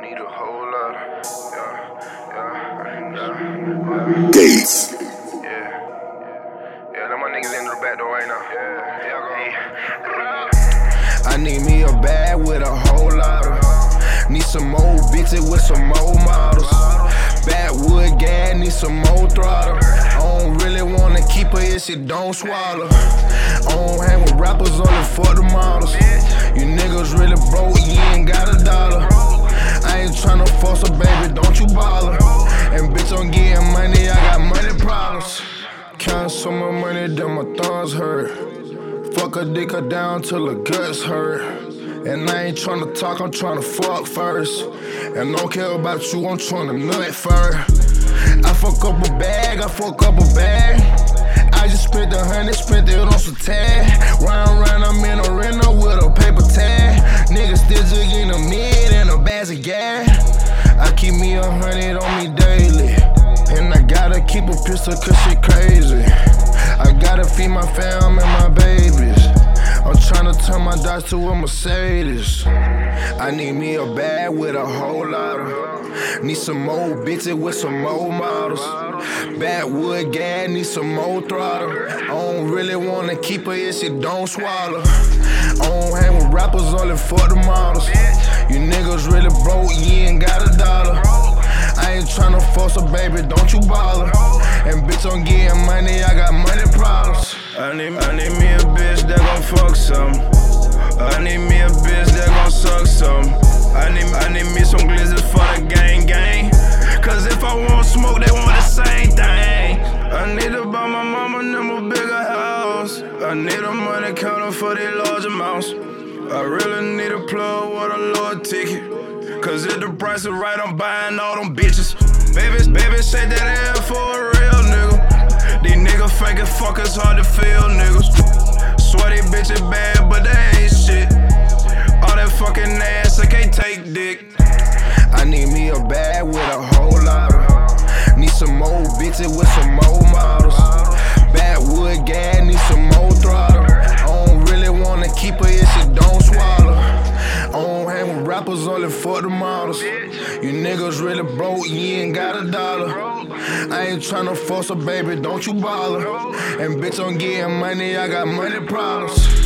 Need a whole lot. Yeah, yeah, yeah. Gates. Yeah. Yeah, let my niggas in the back door right now. Yeah, yeah, go. I need me a bag with a whole lot of. Need some more bitches with some more models. Backwood gas, need some more throttle. I don't really wanna keep her if she don't swallow. I don't hang with rappers only for the models. You money that my thumbs hurt. Fuck a dick her down till her guts hurt. And I ain't tryna talk, I'm tryna fuck first. And don't care about you, I'm tryna nut first. I fuck up a bag, I fuck up a bag. I just spent a hundred, spent it on some tag. Round round, I'm in a rental with a paper tag. Niggas still jigging a mid and a bags of gas. I keep me a hundred on me daily. And I gotta keep a pistol cause she crazy. My fam and my babies. I'm tryna turn my dots to a Mercedes. I need me a bag with a whole lot of. Need some more bitches with some more models. Backwood gas, need some more throttle. I don't really wanna keep her if she don't swallow. I don't hang with rappers only for the models. You niggas really broke, you ain't got a dollar. I ain't tryna force a baby, don't you bother. And bitch, I'm getting money, I got money problems. I need, I need me a bitch that gon' fuck some. I need me a bitch that gon' suck some. I need, I need me some glizzes for the gang gang. Cause if I want smoke, they want the same thing. I need to buy my mama them a bigger house. I need a money counter for these large amounts. I really need a plug with a lower ticket. Cause if the price is right, I'm buying all them bitches. Baby, baby, say that ass for a real nigga. These niggas faking fuckers hard to feel, niggas. Sweaty bitches bad, but they ain't shit. All that fucking ass, I can't take dick. I need me a bag with a whole lot of. Need some more bitches with some rappers only for the models. You niggas really broke, you ain't got a dollar. I ain't tryna force a baby, don't you bother. And bitch, I'm getting money, I got money problems.